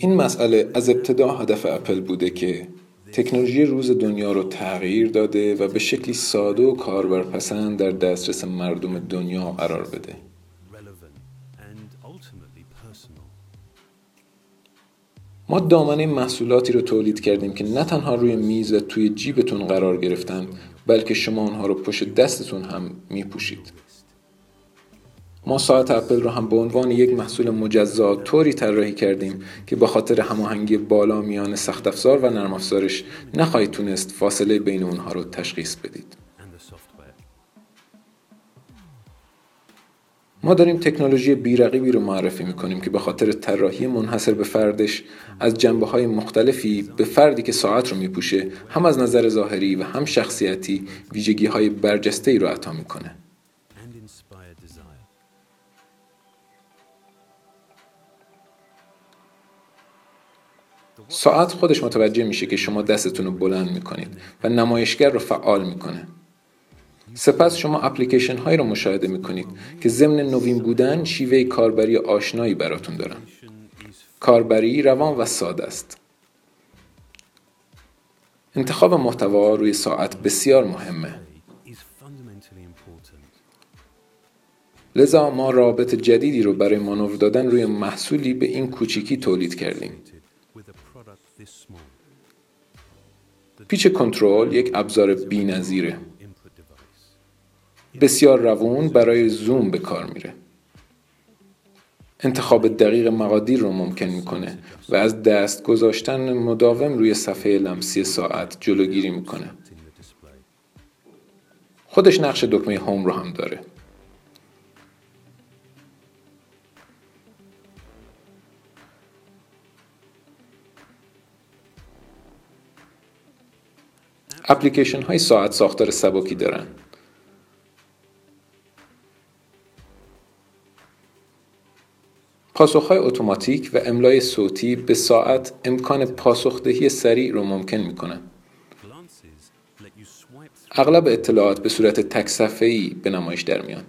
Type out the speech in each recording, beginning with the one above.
این مسئله از ابتدا هدف اپل بوده که تکنولوژی روز دنیا رو تغییر داده و به شکلی ساده و کاربرپسند در دسترس مردم دنیا قرار بده. ما دامنه محصولاتی رو تولید کردیم که نه تنها روی میز و توی جیبتون قرار گرفتن بلکه شما اونها رو پشت دستتون هم میپوشید. ما ساعت اپل رو هم به عنوان یک محصول مجزا طوری طراحی کردیم که به خاطر هماهنگی بالا میان سخت افزار و نرم افزارش نخواهید تونست فاصله بین اونها رو تشخیص بدید. ما داریم تکنولوژی بیرقیبی رو معرفی می‌کنیم که به خاطر طراحی منحصر به فردش از جنبه های مختلفی به فردی که ساعت رو میپوشه هم از نظر ظاهری و هم شخصیتی ویژگی های برجسته ای رو عطا می‌کنه. ساعت خودش متوجه میشه که شما دستتون رو بلند می‌کنید و نمایشگر رو فعال می‌کنه. سپس شما اپلیکیشن هایی رو مشاهده می‌کنید که ضمن نوین بودن شیوه کاربری آشنایی براتون دارن. کاربری روان و ساده است. انتخاب محتوا روی ساعت بسیار مهمه. لذا ما رابط جدیدی رو برای مانور دادن روی محصولی به این کوچیکی تولید کردیم. پیچ کنترل یک ابزار بی‌نظیره. بسیار روون برای زوم به کار میره. انتخاب دقیق مقادیر رو ممکن می‌کنه و از دست گذاشتن مداوم روی صفحه لمسی ساعت جلوگیری می‌کنه. خودش نقش دکمه هوم رو هم داره. اپلیکیشن های ساعت ساختار سبکی دارن. پاسخ های اتوماتیک و املای صوتی به ساعت امکان پاسخدهی سریع رو ممکن می کنن. اغلب اطلاعات به صورت تک ای به نمایش در میان.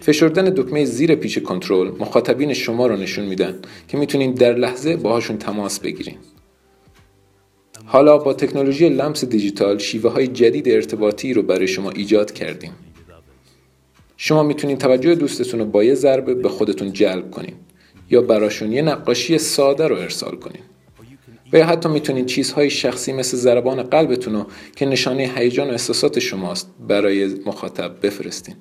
فشردن دکمه زیر پیچ کنترل مخاطبین شما رو نشون میدن که می‌تونین در لحظه باهاشون تماس بگیرین. حالا با تکنولوژی لمس دیجیتال شیوه های جدید ارتباطی رو برای شما ایجاد کردیم. شما می‌تونید توجه دوستتون رو با یه ضربه به خودتون جلب کنین یا براشون یه نقاشی ساده رو ارسال کنین. و یا حتی می‌تونید چیزهای شخصی مثل ضربان قلبتون رو که نشانه هیجان و احساسات شماست برای مخاطب بفرستین.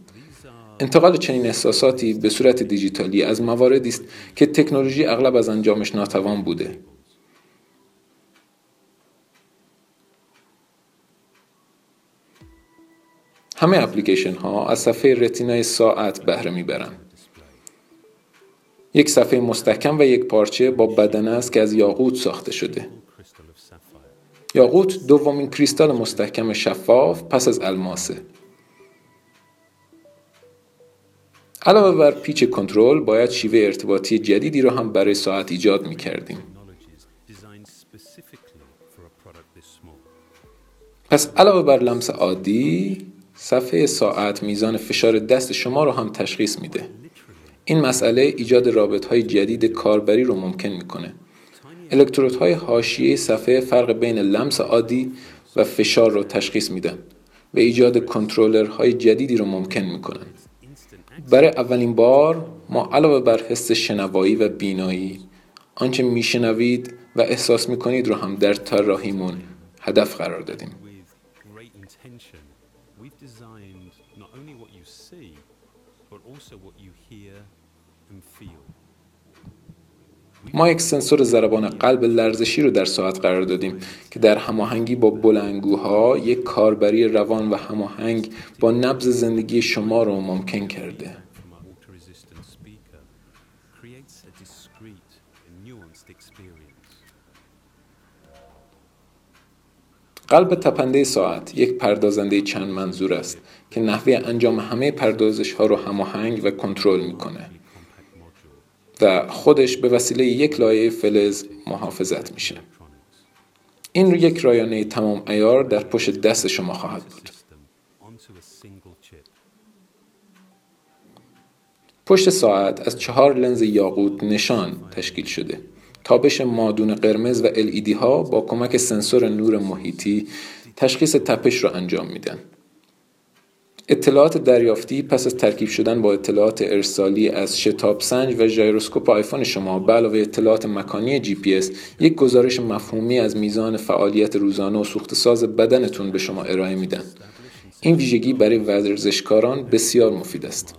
انتقال چنین احساساتی به صورت دیجیتالی از مواردی است که تکنولوژی اغلب از انجامش ناتوان بوده همه اپلیکیشن ها از صفحه رتینای ساعت بهره می‌برند. یک صفحه مستحکم و یک پارچه با بدن است که از یاقوت ساخته شده. یاقوت دومین کریستال مستحکم شفاف پس از الماسه. علاوه بر پیچ کنترل باید شیوه ارتباطی جدیدی را هم برای ساعت ایجاد می کردیم. پس علاوه بر لمس عادی صفحه ساعت میزان فشار دست شما رو هم تشخیص میده. این مسئله ایجاد رابط های جدید کاربری رو ممکن می‌کنه. الکترودهای حاشیه صفحه فرق بین لمس عادی و فشار رو تشخیص میدن و ایجاد کنترلرهای جدیدی رو ممکن می‌کنن. برای اولین بار ما علاوه بر حس شنوایی و بینایی آنچه میشنوید و احساس می‌کنید رو هم در طراحیمون هدف قرار دادیم. ما یک سنسور ضربان قلب لرزشی رو در ساعت قرار دادیم که در هماهنگی با بلنگوها یک کاربری روان و هماهنگ با نبض زندگی شما رو ممکن کرده. قلب تپنده ساعت یک پردازنده چند منظور است که نحوه انجام همه پردازش ها رو هماهنگ و کنترل می‌کنه. و خودش به وسیله یک لایه فلز محافظت میشه. این رو یک رایانه تمام ایار در پشت دست شما خواهد بود. پشت ساعت از چهار لنز یاقوت نشان تشکیل شده. تابش مادون قرمز و LED ها با کمک سنسور نور محیطی تشخیص تپش را انجام میدن. اطلاعات دریافتی پس از ترکیب شدن با اطلاعات ارسالی از شتاب سنج و gyroscope آیفون شما به علاوه اطلاعات مکانی جی پی اس یک گزارش مفهومی از میزان فعالیت روزانه و سوخت ساز بدنتون به شما ارائه میدن. این ویژگی برای ورزشکاران بسیار مفید است.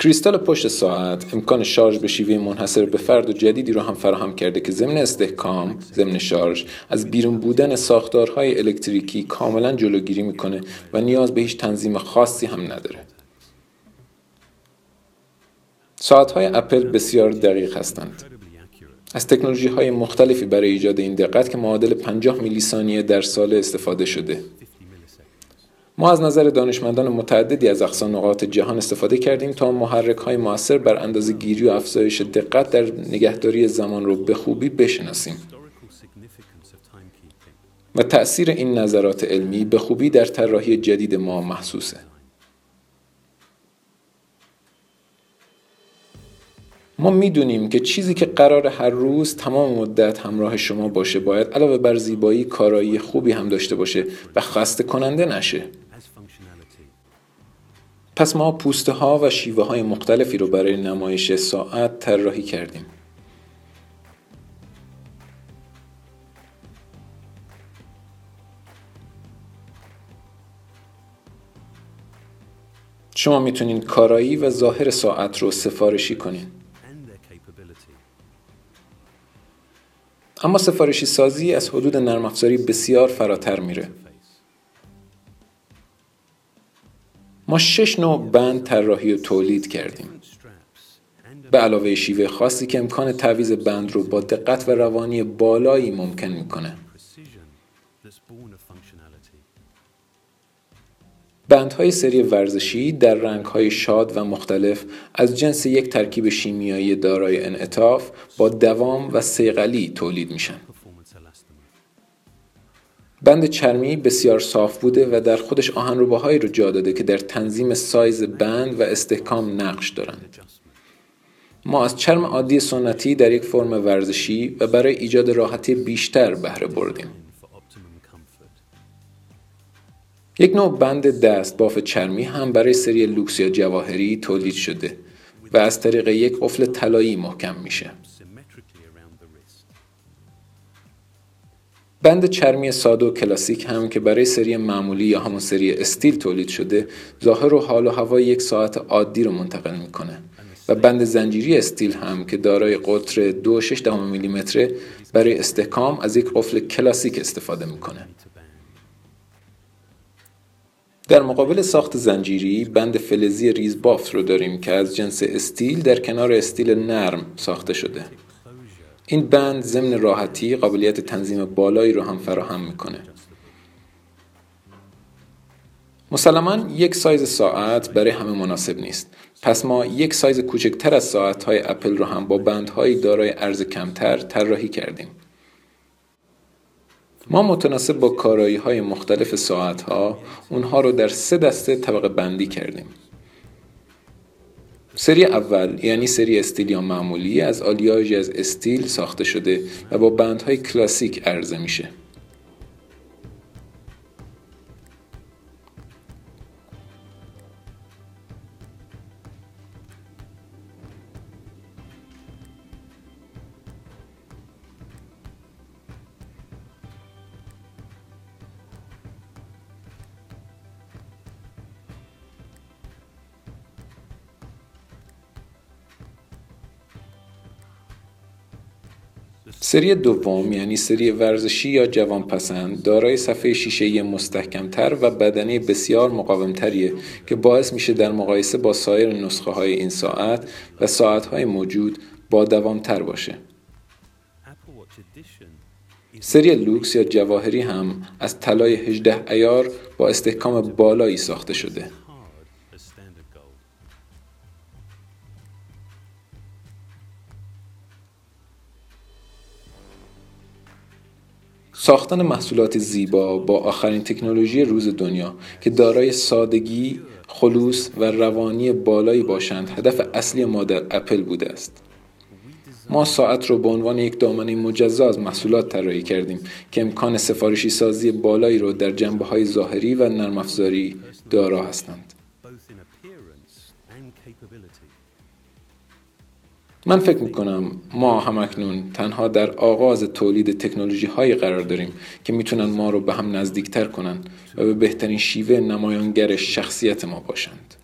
کریستال پشت ساعت امکان شارژ به شیوه منحصر به فرد و جدیدی را هم فراهم کرده که ضمن استحکام ضمن شارژ از بیرون بودن ساختارهای الکتریکی کاملا جلوگیری می‌کنه و نیاز به هیچ تنظیم خاصی هم نداره. ساعتهای اپل بسیار دقیق هستند. از تکنولوژی های مختلفی برای ایجاد این دقت که معادل 50 میلی ثانیه در سال استفاده شده. ما از نظر دانشمندان متعددی از اقصا نقاط جهان استفاده کردیم تا محرک های موثر بر اندازه گیری و افزایش دقت در نگهداری زمان رو به خوبی بشناسیم. و تأثیر این نظرات علمی به خوبی در طراحی جدید ما محسوسه. ما می‌دونیم که چیزی که قرار هر روز تمام مدت همراه شما باشه باید علاوه بر زیبایی کارایی خوبی هم داشته باشه و خسته کننده نشه. پس ما پوسته ها و شیوه های مختلفی رو برای نمایش ساعت طراحی کردیم. شما می‌تونید کارایی و ظاهر ساعت رو سفارشی کنید. اما سفارشی سازی از حدود نرم افزاری بسیار فراتر میره. ما شش نوع بند طراحی و تولید کردیم به علاوه شیوه خاصی که امکان تعویز بند رو با دقت و روانی بالایی ممکن می‌کنه بندهای سری ورزشی در رنگهای شاد و مختلف از جنس یک ترکیب شیمیایی دارای انعطاف با دوام و سیغلی تولید میشن. بند چرمی بسیار صاف بوده و در خودش آهنرباهایی رو جا داده که در تنظیم سایز بند و استحکام نقش دارند. ما از چرم عادی سنتی در یک فرم ورزشی و برای ایجاد راحتی بیشتر بهره بردیم. یک نوع بند دست باف چرمی هم برای سری لوکس یا جواهری تولید شده و از طریق یک قفل طلایی محکم میشه. بند چرمی ساده و کلاسیک هم که برای سری معمولی یا همون سری استیل تولید شده ظاهر و حال و هوای یک ساعت عادی رو منتقل می‌کنه. و بند زنجیری استیل هم که دارای قطر 2.6 میلیمتره برای استحکام از یک قفل کلاسیک استفاده می‌کنه. در مقابل ساخت زنجیری بند فلزی ریز بافت رو داریم که از جنس استیل در کنار استیل نرم ساخته شده. این بند ضمن راحتی قابلیت تنظیم بالایی رو هم فراهم می‌کنه. مسلما یک سایز ساعت برای همه مناسب نیست. پس ما یک سایز کوچکتر از ساعت های اپل رو هم با بندهایی دارای عرض کمتر طراحی کردیم. ما متناسب با کارایی های مختلف ساعت ها اونها رو در سه دسته طبقه بندی کردیم. سری اول یعنی سری استیل یا معمولی از آلیاژ از استیل ساخته شده و با بندهای کلاسیک عرضه میشه. سری دوم یعنی سری ورزشی یا جوان پسند دارای صفحه شیشه مستحکمتر و بدنه بسیار مقاومتریه که باعث میشه در مقایسه با سایر نسخه های این ساعت و ساعت های موجود با دوامتر باشه. سری لوکس یا جواهری هم از طلای 18 ایار با استحکام بالایی ساخته شده. ساختن محصولات زیبا با آخرین تکنولوژی روز دنیا که دارای سادگی، خلوص و روانی بالایی باشند هدف اصلی ما در اپل بوده است ما ساعت رو به عنوان یک دامنه مجزا از محصولات طراحی کردیم که امکان سفارشی سازی بالایی رو در جنبه های ظاهری و نرم افزاری دارا هستند. من فکر می‌کنم ما همکنون تنها در آغاز تولید تکنولوژی هایی قرار داریم که می‌تونن ما رو به هم نزدیکتر کنن و به بهترین شیوه نمایانگر شخصیت ما باشند.